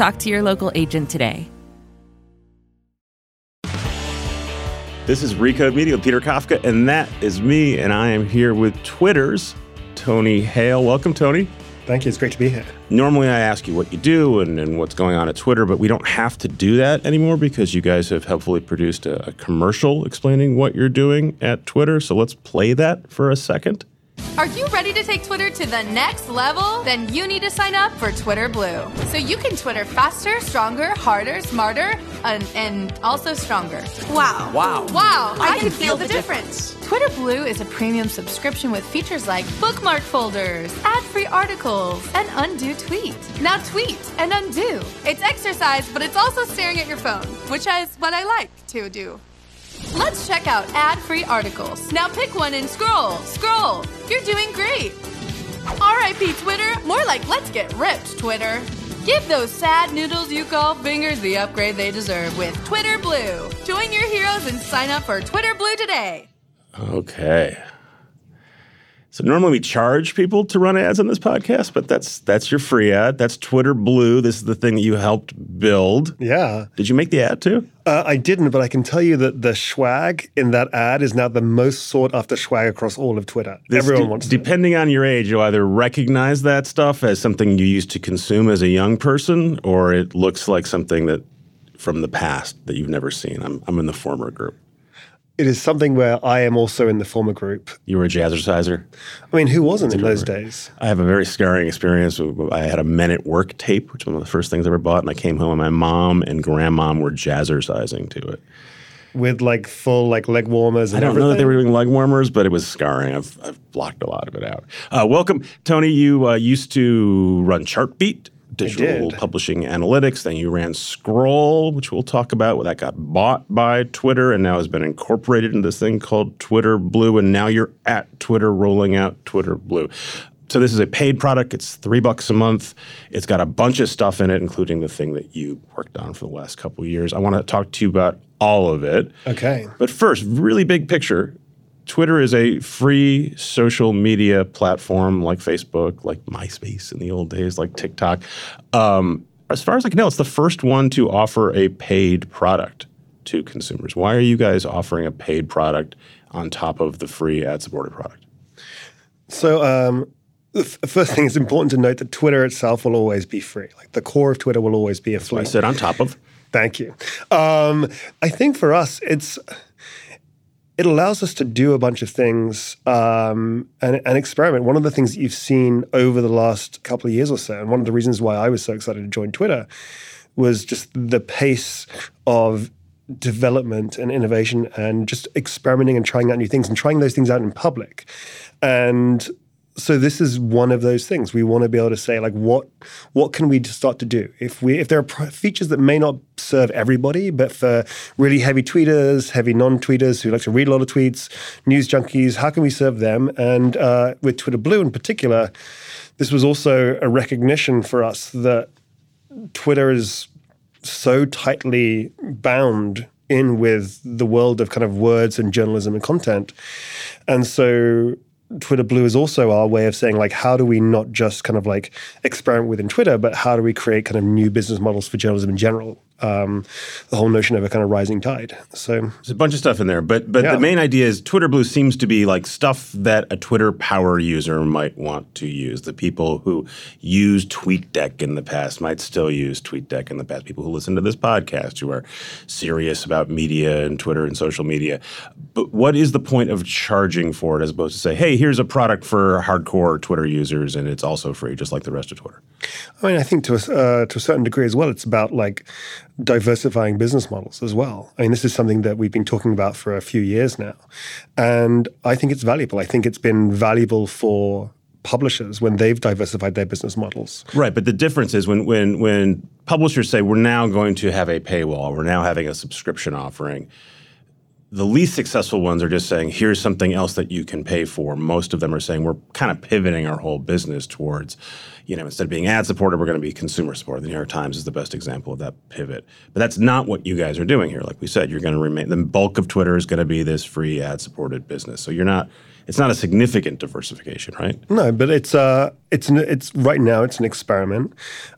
Talk to your local agent today. This is Recode Media with Peter Kafka, and that is me, and I am here with Twitter's Tony Haile. Welcome, Tony. Thank you. It's great to be here. Normally, I ask you what you do and, and what's going on at Twitter, but we don't have to do that anymore because you guys have helpfully produced a, a commercial explaining what you're doing at Twitter. So let's play that for a second. Are you ready to take Twitter to the next level? Then you need to sign up for Twitter Blue. So you can Twitter faster, stronger, harder, smarter, and, and also stronger. Wow. Wow. Wow, I can feel the difference. Twitter Blue is a premium subscription with features like bookmark folders, ad free articles, and undo tweet. Now tweet and undo. It's exercise, but it's also staring at your phone, which is what I like to do. Let's check out ad free articles. Now pick one and scroll, scroll. You're doing great. RIP Twitter, more like let's get ripped, Twitter. Give those sad noodles you call fingers the upgrade they deserve with Twitter Blue. Join your heroes and sign up for Twitter Blue today. Okay. So normally we charge people to run ads on this podcast, but that's that's your free ad. That's Twitter Blue. This is the thing that you helped build. Yeah. Did you make the ad too? Uh, I didn't, but I can tell you that the swag in that ad is now the most sought after swag across all of Twitter. This Everyone wants it. Depending on your age, you'll either recognize that stuff as something you used to consume as a young person, or it looks like something that from the past that you've never seen. I'm I'm in the former group. It is something where I am also in the former group. You were a jazzerciser. I mean, who wasn't in those days? I have a very scarring experience. I had a Men at Work tape, which was one of the first things I ever bought, and I came home and my mom and grandmom were jazzercising to it. With like full like leg warmers I don't know that they were doing leg warmers, but it was scarring. I've, I've blocked a lot of it out. Uh, welcome, Tony. You uh, used to run Chartbeat, digital publishing analytics. Then you ran Scroll, which we'll talk about. Well, that got bought by Twitter and now has been incorporated in this thing called Twitter Blue. And now you're at Twitter rolling out Twitter Blue. So this is a paid product. It's three bucks a month. It's got a bunch of stuff in it, including the thing that you worked on for the last couple of years. I want to talk to you about all of it. Okay. But first, really big picture. Twitter is a free social media platform like Facebook, like MySpace in the old days, like TikTok. Um, as far as I can tell, it's the first one to offer a paid product to consumers. Why are you guys offering a paid product on top of the free ad supported product? So, um, the first thing, it's important to note that Twitter itself will always be free. Like the core of Twitter will always be a So I free. said on top of. Thank you. Um, I think for us, it's it allows us to do a bunch of things um, and, and experiment. One of the things that you've seen over the last couple of years or so, and one of the reasons why I was so excited to join Twitter, was just the pace of development and innovation and just experimenting and trying out new things and trying those things out in public. And so this is one of those things. We want to be able to say like what what can we start to do? If we if there are features that may not serve everybody but for really heavy tweeters heavy non-tweeters who like to read a lot of tweets news junkies how can we serve them? And uh, with twitter blue in particular this was also a recognition for us that twitter is so tightly bound in with the world of kind of words and journalism and content. And so Twitter Blue is also our way of saying like how do we not just kind of like experiment within Twitter, but how do we create kind of new business models for journalism in general? Um, the whole notion of a kind of rising tide. So There's a bunch of stuff in there, but but Yeah. the main idea is Twitter Blue seems to be like stuff that a Twitter power user might want to use. The people who use TweetDeck in the past might still use TweetDeck in the past. People who listen to this podcast who are serious about media and Twitter and social media. But what is the point of charging for it as opposed to say, hey, here's a product for hardcore Twitter users and it's also free, just like the rest of Twitter? I mean, I think to a, uh, to a certain degree as well, it's about like diversifying business models as well. I mean, this is something that we've been talking about for a few years now, and I think it's valuable. I think it's been valuable for publishers when they've diversified their business models. Right, but the difference is when when when publishers say we're now going to have a paywall, we're now having a subscription offering. The least successful ones are just saying, here's something else that you can pay for. Most of them are saying we're kind of pivoting our whole business towards, you know, instead of being ad supported, we're going to be consumer supported. The New York Times is the best example of that pivot. But that's not what you guys are doing here. Like we said, you're going to remain, the bulk of Twitter is going to be this free ad supported business. So you're not, it's not a significant diversification, right? No, but it's uh, it's an, it's right now it's an experiment,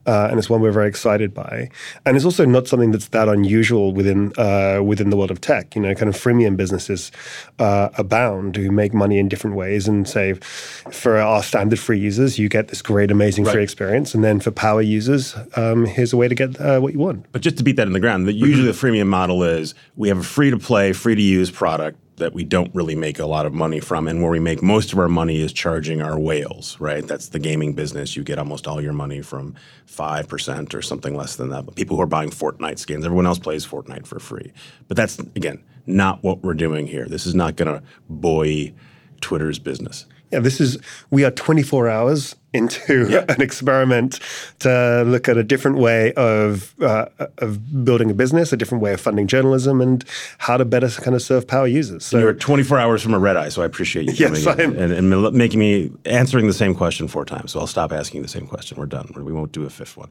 uh, and it's one we're very excited by, and it's also not something that's that unusual within uh, within the world of tech. You know, kind of freemium businesses uh, abound who make money in different ways, and say, for our standard free users, you get this great, amazing Right. free experience, and then for power users, um, here's a way to get uh, what you want. But just to beat that in the ground, the, usually the freemium model is we have a free to play, free to use product that we don't really make a lot of money from. And where we make most of our money is charging our whales, right? That's the gaming business. You get almost all your money from 5% or something less than that. But people who are buying Fortnite skins, everyone else plays Fortnite for free. But that's, again, not what we're doing here. This is not going to buoy Twitter's business. Yeah, this is we are 24 hours into an experiment to look at a different way of uh, of building a business, a different way of funding journalism, and how to better kind of serve power users. So You're 24 hours from a red eye, so I appreciate you Yes, coming and, and making me answering the same question four times. So I'll stop asking the same question. We're done. We won't do a fifth one.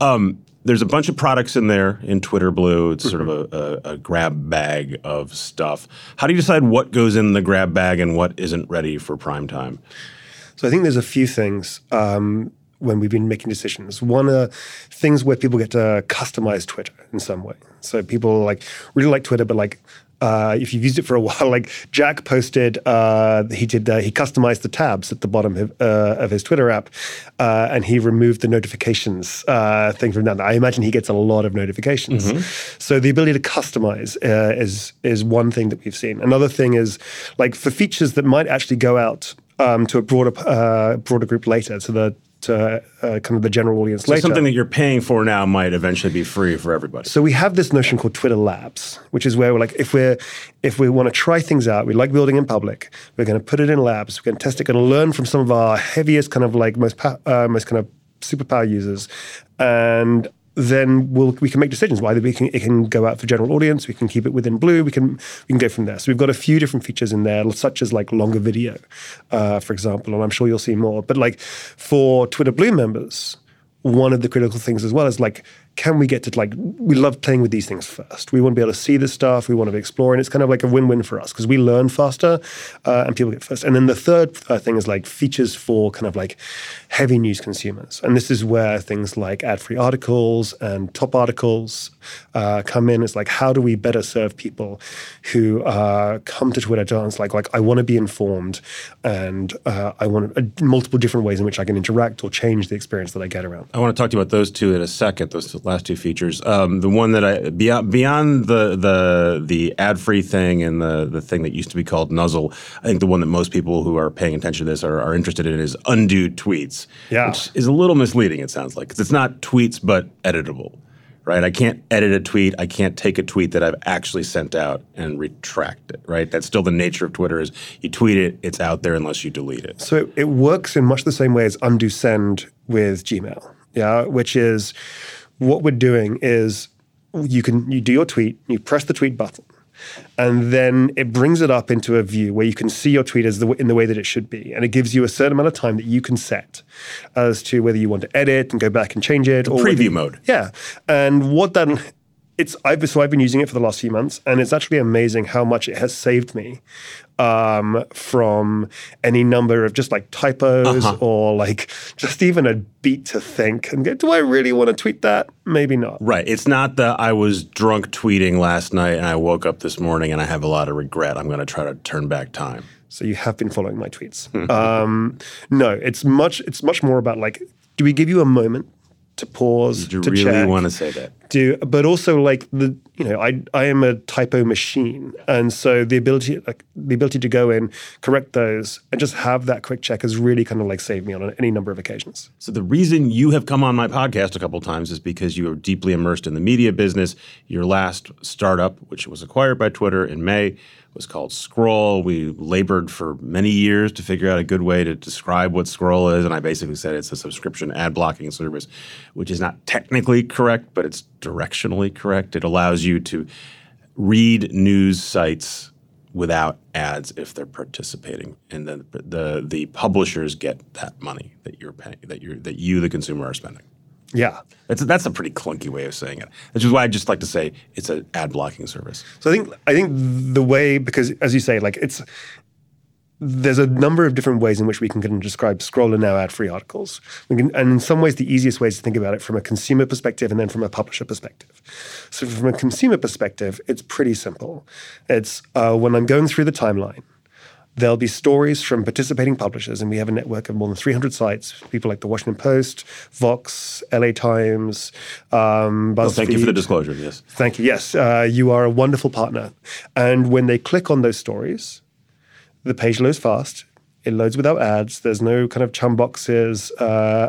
Um, there's a bunch of products in there in Twitter Blue. It's sort of a, a, a grab bag of stuff. How do you decide what goes in the grab bag and what isn't ready for prime time? So I think there's a few things um, when we've been making decisions. One are things where people get to customize Twitter in some way. So people like really like Twitter, but like uh, if you've used it for a while, like Jack posted, uh, he did uh, he customized the tabs at the bottom of, uh, of his Twitter app, uh, and he removed the notifications uh, thing from that. I imagine he gets a lot of notifications. So the ability to customize uh, is is one thing that we've seen. Another thing is like for features that might actually go out um, to a broader uh, broader group later, to the to uh, kind of the general audience So later. something that you're paying for now might eventually be free for everybody. So we have this notion called Twitter Labs, which is where we're like, if we're if we want to try things out, we like building in public, we're going to put it in labs, we're going to test it, going to learn from some of our heaviest kind of like most pa- uh, most kind of superpower users, and then we'll we can make decisions. Either we can it can go out for general audience, we can keep it within Blue, we can we can go from there. So we've got a few different features in there, such as like longer video, uh, for example, and I'm sure you'll see more. But like for Twitter Blue members, one of the critical things as well is like, can we get to like, we love playing with these things first. We want to be able to see the stuff, we want to be exploring. It's kind of like a win win for us because we learn faster uh, and people get first. And then the third uh, thing is like features for kind of like heavy news consumers. And this is where things like ad free articles and top articles uh, come in. It's like, how do we better serve people who uh, come to Twitter to us like, like, I want to be informed and uh, I want uh, multiple different ways in which I can interact or change the experience that I get around. I want to talk to you about those two in a second. Those last two features. Um, the one that I beyond beyond the the the ad free thing and the the thing that used to be called Nuzzle. I think the one that most people who are paying attention to this are, are interested in is undo tweets. Yeah. which is a little misleading. It sounds like, because it's not tweets but editable. Right, I can't edit a tweet. I can't take a tweet that I've actually sent out and retract it. Right, that's still the nature of Twitter. Is you tweet it, it's out there unless you delete it. So it, it works in much the same way as undo send with Gmail. Yeah, which is what we're doing is you can you do your tweet, you press the tweet button, and then it brings it up into a view where you can see your tweet as the, in the way that it should be, and it gives you a certain amount of time that you can set as to whether you want to edit and go back and change it or preview you- mode. Yeah, and what that it's I've so I've been using it for the last few months, and it's actually amazing how much it has saved me um, from any number of just like typos Uh-huh. or like just even a beat to think and go, do I really want to tweet that? Maybe not. Right. It's not that I was drunk tweeting last night and I woke up this morning and I have a lot of regret. I'm going to try to turn back time. So you have been following my tweets. um, no, it's much. It's much more about like, do we give you a moment to pause to really check? want to say that? do but also like the you know I I am a typo machine and so the ability like the ability to go in correct those and just have that quick check has really kind of like saved me on any number of occasions. So the reason you have come on my podcast a couple times is because you are deeply immersed in the media business. Your last startup, which was acquired by Twitter in May, was called Scroll. We labored for many years to figure out a good way to describe what Scroll is, and I basically said it's a subscription ad blocking service, which is not technically correct, but it's directionally correct. It allows you to read news sites without ads if they're participating, and then the the publishers get that money that you're paying that you that you the consumer are spending. Yeah. That's a, that's a pretty clunky way of saying it. Which is why I just like to say it's an ad blocking service. So I think I think the way because as you say, like it's there's a number of different ways in which we can describe scroll and now ad free articles. Can, and in some ways, the easiest way is to think about it from a consumer perspective and then from a publisher perspective. So, from a consumer perspective, it's pretty simple. It's uh, when I'm going through the timeline, there'll be stories from participating publishers, and we have a network of more than 300 sites. People like the Washington Post, Vox, LA Times, um, BuzzFeed. Well, thank you for the disclosure. Yes. Thank you. Yes, uh, you are a wonderful partner. And when they click on those stories, the page loads fast. It loads without ads. There's no kind of chum boxes uh,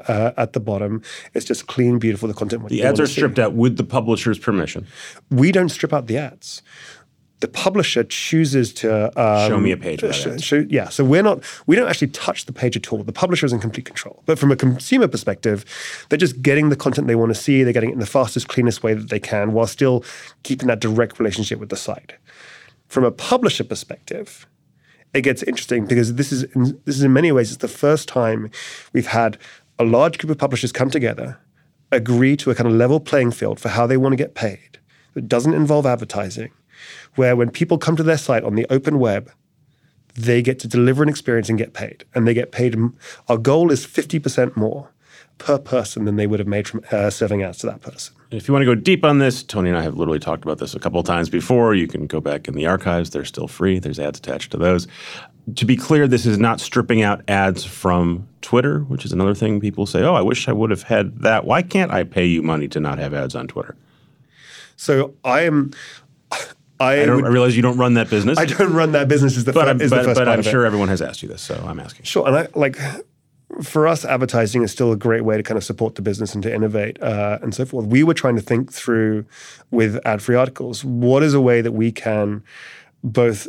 uh, at the bottom. It's just clean, beautiful. The content. The ads are stripped out with the publisher's permission. We don't strip out the ads. The publisher chooses to um, show me a page. Show, yeah, so we're not. We don't actually touch the page at all. The publisher is in complete control. But from a consumer perspective, they're just getting the content they want to see. They're getting it in the fastest, cleanest way that they can, while still keeping that direct relationship with the site. From a publisher perspective, it gets interesting because this is in, this is in many ways it's the first time we've had a large group of publishers come together, agree to a kind of level playing field for how they want to get paid that doesn't involve advertising, where when people come to their site on the open web, they get to deliver an experience and get paid, and they get paid. Our goal is fifty percent more per person than they would have made from uh, serving ads to that person. If you want to go deep on this, Tony and I have literally talked about this a couple of times before. You can go back in the archives; they're still free. There's ads attached to those. To be clear, this is not stripping out ads from Twitter, which is another thing people say. Oh, I wish I would have had that. Why can't I pay you money to not have ads on Twitter? So I am. I, I, would, I, realize you don't run that business. I don't run that business. Is the, but, is but, the first but I'm sure it. everyone has asked you this, so I'm asking. Sure, and I like for us, advertising is still a great way to kind of support the business and to innovate uh, and so forth. We were trying to think through with ad-free articles what is a way that we can both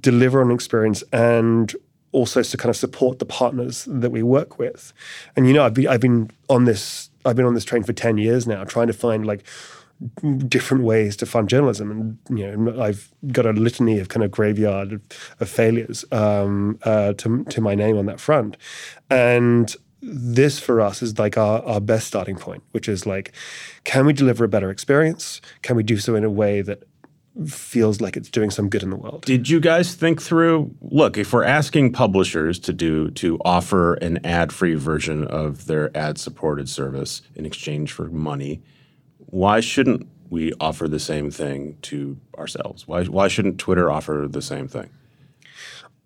deliver on experience and also to kind of support the partners that we work with. And you know, I've been, I've been on this I've been on this train for ten years now, trying to find like different ways to fund journalism. And you know, I've got a litany of kind of graveyard of, of failures um, uh, to to my name on that front. And this for us is like our, our best starting point, which is like, can we deliver a better experience? Can we do so in a way that feels like it's doing some good in the world. Did you guys think through look, if we're asking publishers to do to offer an ad-free version of their ad-supported service in exchange for money, why shouldn't we offer the same thing to ourselves? Why, why shouldn't Twitter offer the same thing?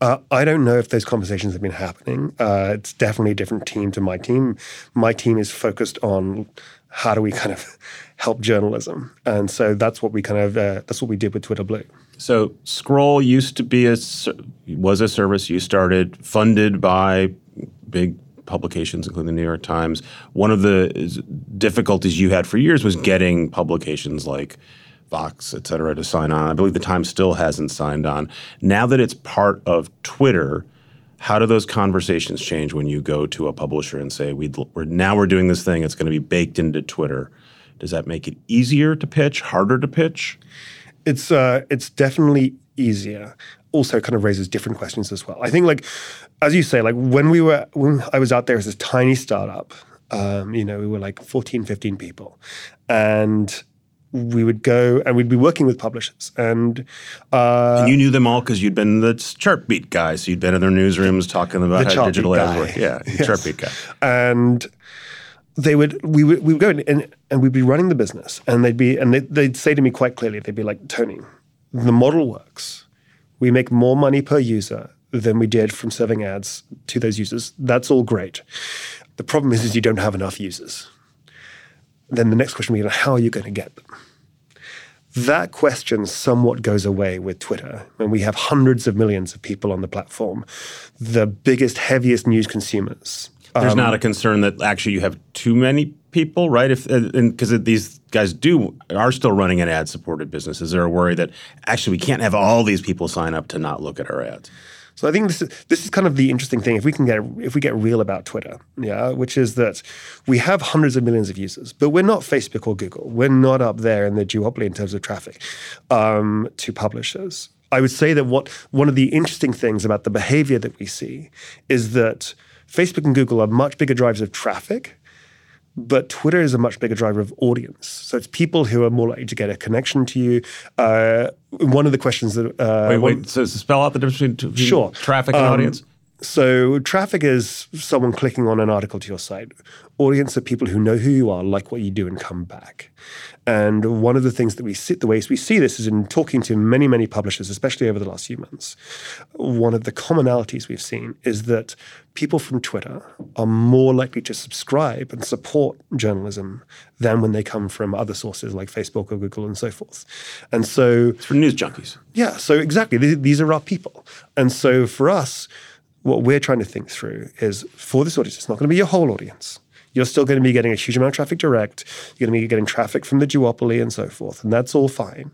Uh, I don't know if those conversations have been happening. Uh, it's definitely a different team to my team. My team is focused on how do we kind of help journalism, and so that's what we kind of uh, that's what we did with Twitter Blue. So Scroll used to be a was a service you started, funded by big publications, including the New York Times. One of the difficulties you had for years was getting publications like Vox, et cetera, to sign on. I believe the Times still hasn't signed on. Now that it's part of Twitter, how do those conversations change when you go to a publisher and say, we are now we're doing this thing, it's going to be baked into Twitter? Does that make it easier to pitch, harder to pitch? It's uh, it's definitely easier. Also, kind of raises different questions as well. I think, like as you say, like when we were when I was out there as this tiny startup, um, you know, we were like 14, 15 people, and we would go and we'd be working with publishers. And, uh, and you knew them all because you'd been the Chartbeat guy. So you'd been in their newsrooms talking about how digital ads work yeah yes. Chartbeat guy. And they would we would we would go and, and we'd be running the business. And they'd be and they'd, they'd say to me quite clearly they'd be like Tony the model works we make more money per user than we did from serving ads to those users that's all great the problem is, is you don't have enough users then the next question will be how are you going to get them? That question somewhat goes away with Twitter when we have hundreds of millions of people on the platform, the biggest, heaviest news consumers. There's um, not a concern that actually you have too many people, right? If because these guys do are still running an ad-supported business, is there a worry that actually we can't have all these people sign up to not look at our ads? So I think this is this is kind of the interesting thing. If we can get if we get real about Twitter, yeah, which is that we have hundreds of millions of users, but we're not Facebook or Google. We're not up there in the duopoly in terms of traffic um, to publishers. I would say that what one of the interesting things about the behavior that we see is that Facebook and Google are much bigger drivers of traffic but Twitter is a much bigger driver of audience. So it's people who are more likely to get a connection to you. Uh, one of the questions that uh, wait, wait. One, so spell out the difference between sure. traffic and um, audience. So traffic is someone clicking on an article to your site. Audience are people who know who you are, like what you do, and come back. And one of the things that we see, the ways we see this is in talking to many, many publishers, especially over the last few months. One of the commonalities we've seen is that people from Twitter are more likely to subscribe and support journalism than when they come from other sources like Facebook or Google and so forth. And so, it's for news junkies. Yeah. So exactly, these are our people. And so for us, what we're trying to think through is for this audience, it's not going to be your whole audience you're still going to be getting a huge amount of traffic direct. You're going to be getting traffic from the duopoly and so forth, and that's all fine.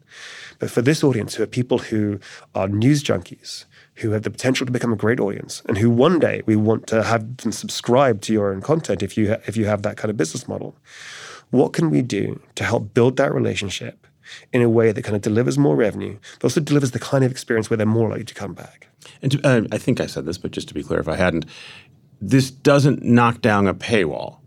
But for this audience, who are people who are news junkies, who have the potential to become a great audience, and who one day we want to have them subscribe to your own content if you ha- if you have that kind of business model, what can we do to help build that relationship in a way that kind of delivers more revenue, but also delivers the kind of experience where they're more likely to come back? And to, uh, I think I said this, but just to be clear, if I hadn't, this doesn't knock down a paywall.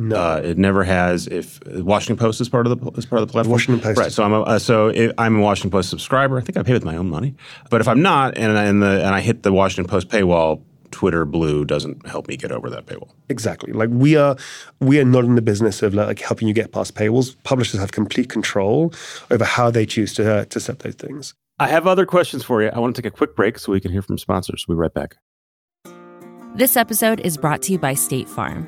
No, uh, it never has. If Washington Post is part of the is part of the platform, Washington Post, right? So I'm a, uh, so I'm a Washington Post subscriber. I think I pay with my own money. But if I'm not, and and the and I hit the Washington Post paywall, Twitter Blue doesn't help me get over that paywall. Exactly. Like we are, we are not in the business of like helping you get past paywalls. Publishers have complete control over how they choose to uh, to set those things. I have other questions for you. I want to take a quick break so we can hear from sponsors. We'll be right back. This episode is brought to you by State Farm.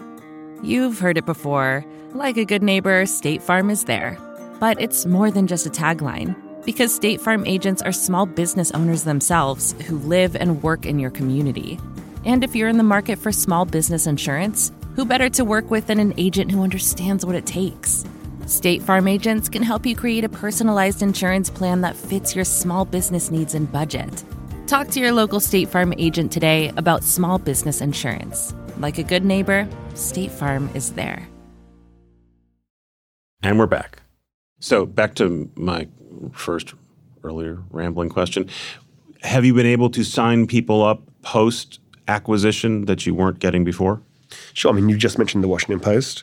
You've heard it before. Like a good neighbor, State Farm is there. But it's more than just a tagline, because State Farm agents are small business owners themselves who live and work in your community. And if you're in the market for small business insurance, who better to work with than an agent who understands what it takes? State Farm agents can help you create a personalized insurance plan that fits your small business needs and budget. Talk to your local State Farm agent today about small business insurance. Like a good neighbor, State Farm is there. And we're back. So, back to my first earlier rambling question. Have you been able to sign people up post acquisition that you weren't getting before? Sure. I mean, you just mentioned the Washington Post.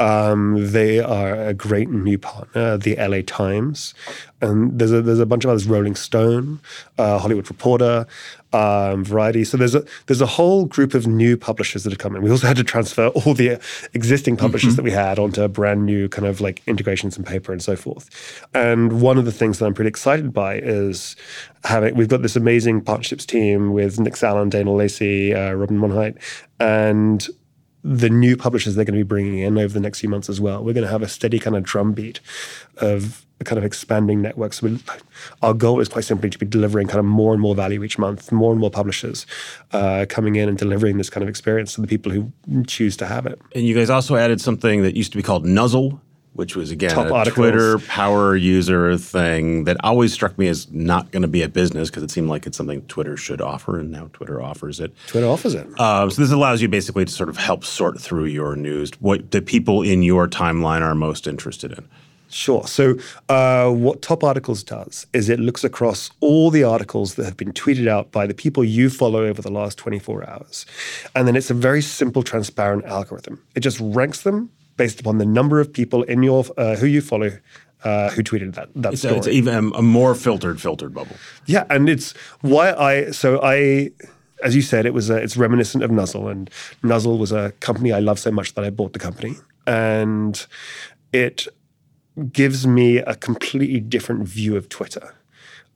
Um, they are a great new partner. The LA Times, and there's a there's a bunch of others. Rolling Stone, uh, Hollywood Reporter, um, Variety. So there's a there's a whole group of new publishers that have come in. We also had to transfer all the existing publishers mm-hmm. that we had onto brand new kind of like integrations and paper and so forth. And one of the things that I'm pretty excited by is having we've got this amazing partnerships team with Nick Allen, Dana Lacy, uh, Robin Monheit, and the new publishers they're going to be bringing in over the next few months as well. We're going to have a steady kind of drumbeat of kind of expanding networks. Our goal is quite simply to be delivering kind of more and more value each month, more and more publishers uh, coming in and delivering this kind of experience to the people who choose to have it. And you guys also added something that used to be called Nuzzle, which was again Top a articles. Twitter power user thing that always struck me as not going to be a business because it seemed like it's something Twitter should offer, and now Twitter offers it. Twitter offers it. Um, so this allows you basically to sort of help sort through your news, what the people in your timeline are most interested in. Sure. So, uh, what Top Articles does is it looks across all the articles that have been tweeted out by the people you follow over the last 24 hours. And then it's a very simple, transparent algorithm. It just ranks them based upon the number of people in your uh, who you follow uh, who tweeted that that it's story. A, it's even a more filtered filtered bubble. Yeah, and it's why I so I. As you said, it was a, it's reminiscent of Nuzzle, and Nuzzle was a company I love so much that I bought the company, and it gives me a completely different view of Twitter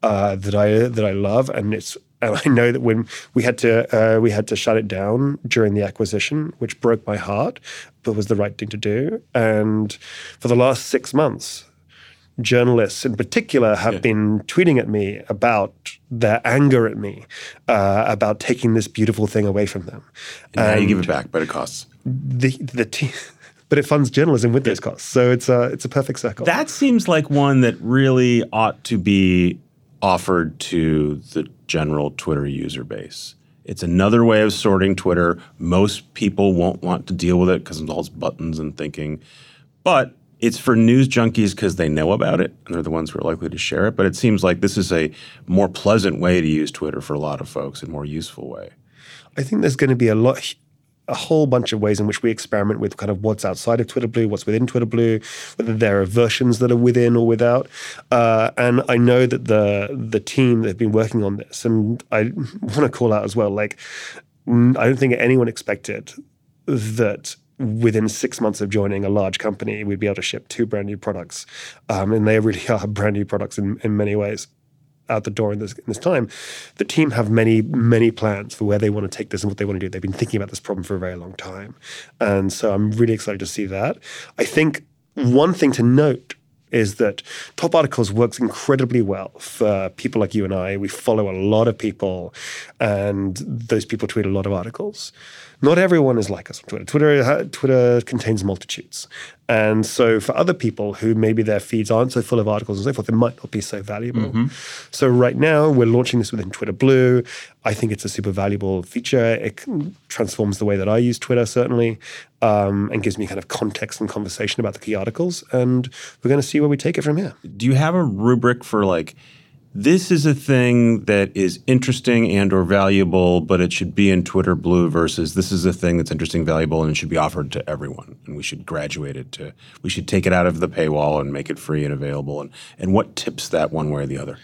uh, that I that I love, and it's and I know that when we had to uh, we had to shut it down during the acquisition, which broke my heart, but was the right thing to do. And for the last six months, journalists in particular have yeah. been tweeting at me about their anger at me uh, about taking this beautiful thing away from them. And, and now you give it back, but it costs. The the but it funds journalism with those costs. So it's a it's a perfect circle. That seems like one that really ought to be offered to the general Twitter user base. It's another way of sorting Twitter. Most people won't want to deal with it because of all buttons and thinking. But it's for news junkies because they know about it and they're the ones who are likely to share it. But it seems like this is a more pleasant way to use Twitter for a lot of folks, a more useful way. I think there's going to be a lot, a whole bunch of ways in which we experiment with kind of what's outside of Twitter Blue, what's within Twitter Blue, whether there are versions that are within or without. Uh, and I know that the the team that have been working on this, and I want to call out as well, like I don't think anyone expected that within six months of joining a large company, we'd be able to ship two brand new products. Um, and they really are brand new products in, in many ways out the door in this, in this time. The team have many, many plans for where they want to take this and what they want to do. They've been thinking about this problem for a very long time. And so I'm really excited to see that. I think one thing to note is that top articles works incredibly well for people like you and I. We follow a lot of people, and those people tweet a lot of articles not everyone is like us on Twitter. Twitter Twitter contains multitudes, and so for other people who maybe their feeds aren't so full of articles and so forth, it might not be so valuable. Mm-hmm. So right now we're launching this within Twitter Blue. I think it's a super valuable feature. It transforms the way that I use Twitter certainly, um, and gives me kind of context and conversation about the key articles. And we're going to see where we take it from here. Do you have a rubric for like? This is a thing that is interesting and or valuable but it should be in twitter blue versus this is a thing that's interesting valuable and it should be offered to everyone. And we should graduate it to we should take it out of the paywall and make it free and available. And and what tips that one way or the other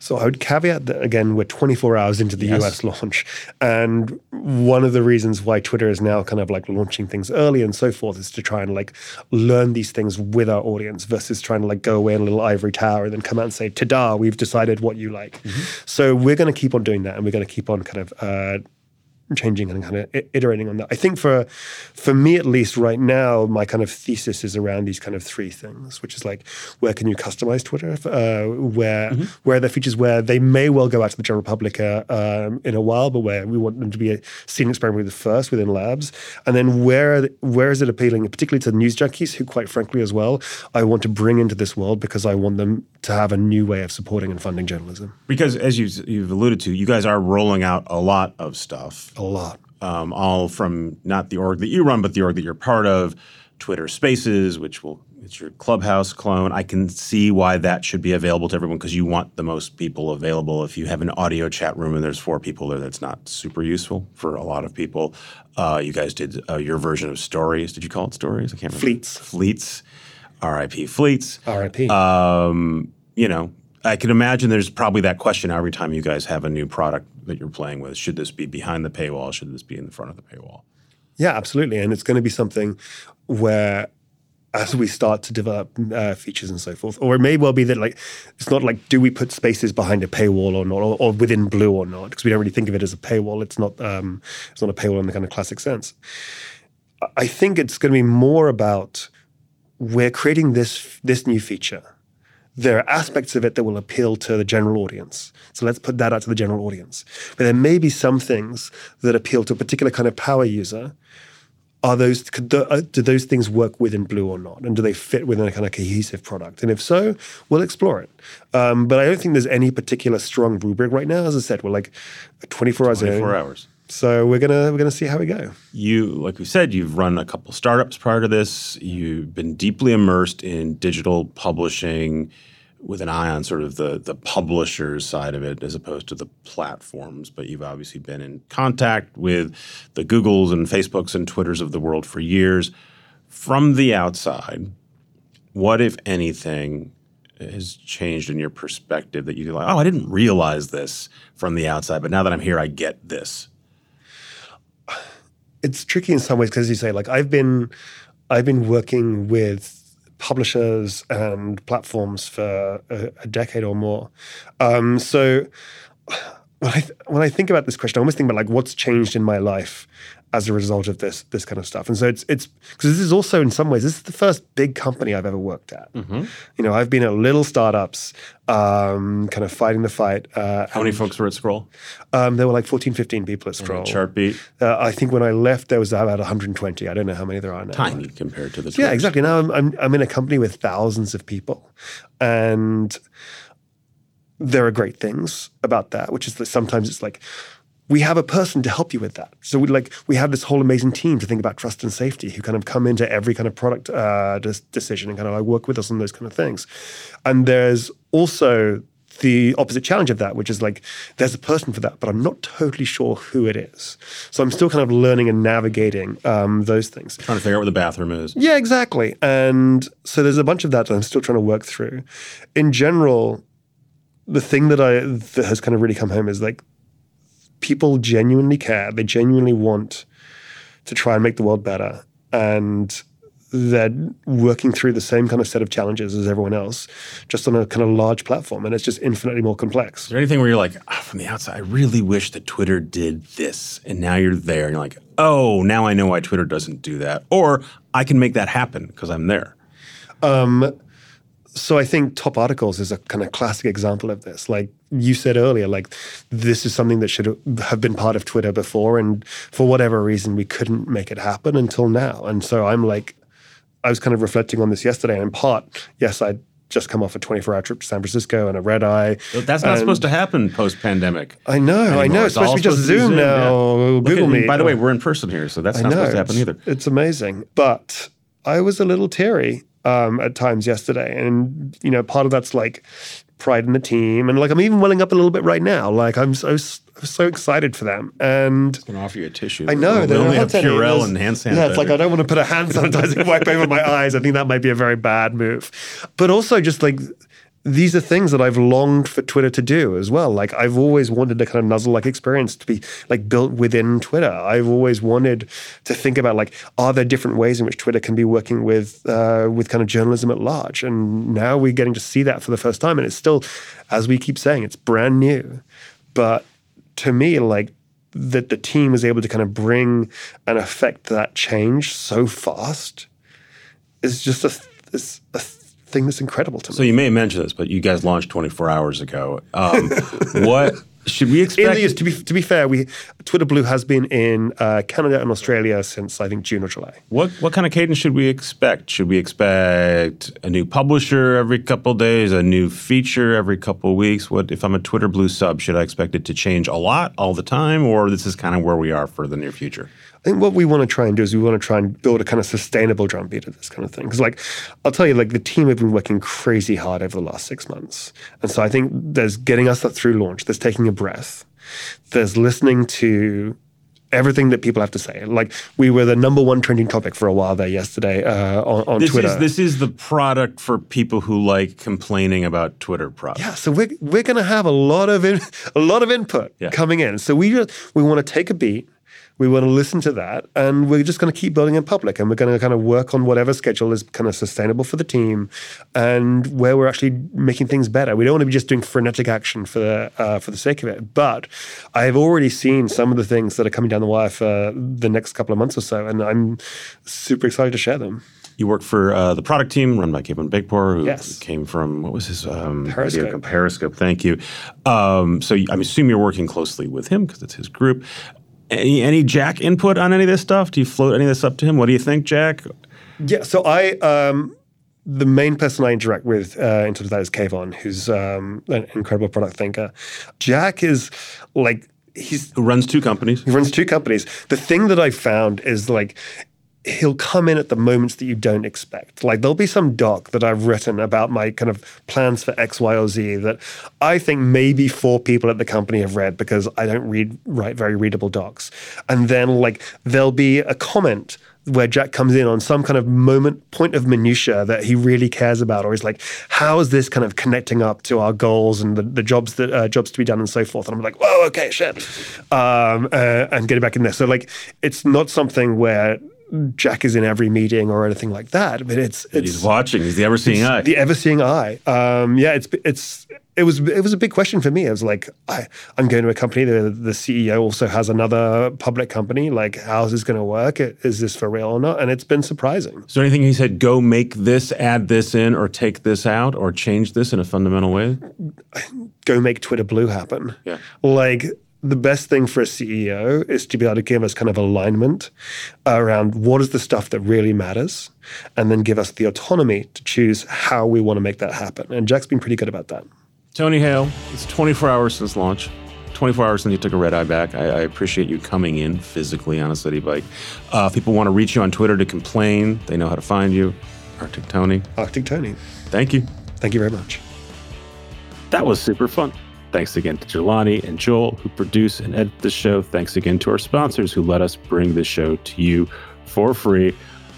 so I would caveat that again, we're 24 hours into the yes. US launch. And one of the reasons why Twitter is now kind of like launching things early and so forth is to try and like learn these things with our audience versus trying to like go away in a little ivory tower and then come out and say, ta-da, we've decided what you like. Mm-hmm. So we're going to keep on doing that and we're going to keep on kind of uh, changing and kind of iterating on that. I think for for me at least right now, my kind of thesis is around these kind of three things, which is like where can you customize Twitter, uh, where mm-hmm. where are the features where they may well go out to the general public uh, um, in a while, but where we want them to be a seen experimentally first within labs, and then where where is it appealing, particularly to news junkies who, quite frankly, as well, I want to bring into this world because I want them to have a new way of supporting and funding journalism. Because as you've, you've alluded to, you guys are rolling out a lot of stuff a lot. Um, all from not the org that you run, but the org that you're part of, Twitter Spaces, which will it's your Clubhouse clone. I can see why that should be available to everyone because you want the most people available. If you have an audio chat room and there's four people there, that's not super useful for a lot of people. Uh, you guys did uh, your version of Stories. Did you call it Stories? I can't remember. Fleets. Fleets. R.I.P. Fleets. R.I.P. Um, you know, I can imagine there's probably that question every time you guys have a new product that you're playing with. Should this be behind the paywall? Should this be in the front of the paywall? Yeah, absolutely. And it's going to be something where as we start to develop uh, features and so forth, or it may well be that like it's not like do we put spaces behind a paywall or not, or, or within Blue or not, because we don't really think of it as a paywall. It's not um, it's not a paywall in the kind of classic sense. I think it's going to be more about we're creating this this new feature there are aspects of it that will appeal to the general audience. So let's put that out to the general audience. But there may be some things that appeal to a particular kind of power user. Are those uh, do those things work within Blue or not, and do they fit within a kind of cohesive product? And if so, we'll explore it. Um, but I don't think there's any particular strong rubric right now. As I said, we're like 24 hours 24 hours. So we're gonna we're gonna see how we go. You, like we said, you've run a couple startups prior to this. You've been deeply immersed in digital publishing with an eye on sort of the the publishers side of it as opposed to the platforms. But you've obviously been in contact with the Googles and Facebooks and Twitters of the world for years. From the outside, what if anything has changed in your perspective that you're like, oh, I didn't realize this from the outside, but now that I'm here, I get this. It's tricky in some ways because as you say, like, I've been I've been working with publishers and platforms for a, a decade or more. Um, so when I th- when I think about this question, I almost think about like what's changed in my life as a result of this this kind of stuff. And so it's it's because this is also in some ways this is the first big company I've ever worked at. Mm-hmm. You know, I've been at little startups, um, kind of fighting the fight. Uh, How many folks were at Scroll? um, there were like 14, 15 people at Scroll. Chartbeat, Uh, I think when I left, there was about 120. I don't know how many there are now. tiny compared to the. Yeah, exactly. Now I'm, I'm I'm in a company with thousands of people, and there are great things about that. Which is that sometimes it's like we have a person to help you with that. So we like we have this whole amazing team to think about trust and safety, who kind of come into every kind of product uh, decision and kind of like work with us on those kind of things. And there's also the opposite challenge of that, which is like there's a person for that, but I'm not totally sure who it is. So I'm still kind of learning and navigating um, those things. Trying to figure out where the bathroom is. Yeah, exactly. And so there's a bunch of that that I'm still trying to work through. In general, the thing that I that has kind of really come home is like people genuinely care. They genuinely want to try and make the world better, and they're working through the same kind of set of challenges as everyone else, just on a kind of large platform, and it's just infinitely more complex. Is there anything where you're like, "Ah, from the outside, I really wish that Twitter did this, and now you're there, and you're like, oh, now I know why Twitter doesn't do that, or I can make that happen because I'm there. So I think top articles is a kind of classic example of this. Like you said earlier, like this is something that should have been part of Twitter before, and for whatever reason, we couldn't make it happen until now. And so I'm like, I was kind of reflecting on this yesterday. And in part, yes, I'd just come off a 24 hour trip to San Francisco and a red eye. But that's not supposed to happen post pandemic. I know, I know. It's supposed to be just Zoom now, Google Meet. By the way, we're in person here, so that's I not know, supposed to happen it's, either. It's amazing. But I was a little teary um, at times yesterday. And, you know, part of that's like pride in the team. And like I'm even welling up a little bit right now. Like I'm so, I'm so excited for them. And I'm gonna offer you a tissue. I know. We they're only have. Purell and hand sanitizer. Yeah, it's like I don't want to put a hand sanitizing wipe over my eyes. I think that might be a very bad move. But also just like these are things that I've longed for Twitter to do as well. Like I've always wanted a kind of nuzzle-like experience to be like built within Twitter. I've always wanted to think about like, are there different ways in which Twitter can be working with uh, with kind of journalism at large? And now we're getting to see that for the first time. And it's still, as we keep saying, it's brand new. But to me, like that the team was able to kind of bring and affect that change so fast is just a, is a thing that's incredible to me. So you may mention this, but you guys launched 24 hours ago. Um, what should we expect? In the, to be to be fair, we Twitter Blue has been in uh, Canada and Australia since I think June or July. What what kind of cadence should we expect? Should we expect a new publisher every couple days, a new feature every couple weeks? What if I'm a Twitter Blue sub? Should I expect it to change a lot all the time, or this is kind of where we are for the near future? I think what we want to try and do is we want to try and build a kind of sustainable drumbeat of this kind of thing. Because, like, I'll tell you, like, the team have been working crazy hard over the last six months. And so I think there's getting us through launch, there's taking a breath, there's listening to everything that people have to say. Like, we were the number one trending topic for a while there yesterday uh, on, on This Twitter. is this is the product for people who like complaining about Twitter products. Yeah, so we're we're going to have a lot of in, a lot of input Yeah. coming in. So we just we want to take a beat, we want to listen to that, and we're just going to keep building in public, and we're going to kind of work on whatever schedule is kind of sustainable for the team, and where we're actually making things better. We don't want to be just doing frenetic action for the uh, for the sake of it. But I've already seen some of the things that are coming down the wire for the next couple of months or so, and I'm super excited to share them. You work for uh, the product team run by Kayvon Beykpour, who Yes. came from what was his um, Periscope. Periscope. Thank you. Um, so I assume you're working closely with him because it's his group. Any, any Jack input on any of this stuff? Do you float any of this up to him? What do you think, Jack? Yeah, so I um the main person I interact with uh, in terms of that is Kayvon, who's um, an incredible product thinker. Jack is like he's Who runs two companies? he runs two companies. The thing that I found is like he'll come in at the moments that you don't expect. Like there'll be some doc that I've written about my kind of plans for X, Y, or Z that I think maybe four people at the company have read because I don't read write very readable docs. And then like there'll be a comment where Jack comes in on some kind of moment, point of minutia that he really cares about, or he's like, "How is this kind of connecting up to our goals and the, the jobs that uh, jobs to be done and so forth?" And I'm like, "Whoa, okay, shit," um, uh, and get it back in there. So like, it's not something where Jack is in every meeting or anything like that. But it's it's He's watching. He's the ever seeing eye. the ever seeing eye. Um, yeah, it's it's it was it was a big question for me. I was like, I, I'm going to a company. The the CEO also has another public company. Like, how's this going to work? Is this for real or not? And it's been surprising. Is there anything he said? Go make this, add this in, or take this out, or change this in a fundamental way? Go make Twitter Blue happen. Yeah. Like the best thing for a CEO is to be able to give us kind of alignment around what is the stuff that really matters, and then give us the autonomy to choose how we want to make that happen. And Jack's been pretty good about that. Tony Haile, it's 24 hours since launch. 24 hours since you took a red eye back. I, I appreciate you coming in physically on a city bike. Uh, if people want to reach you on Twitter to complain, they know how to find you. Arctic Tony. Arctic Tony, Thank you. thank you very much. That was super fun. Thanks again to Jelani and Joel, who produce and edit the show. Thanks again to our sponsors who let us bring the show to you for free.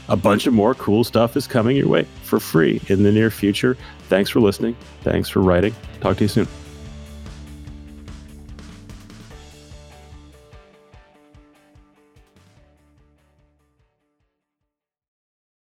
A bunch of more cool stuff is coming your way for free in the near future. Thanks for listening. Thanks for writing. Talk to you soon.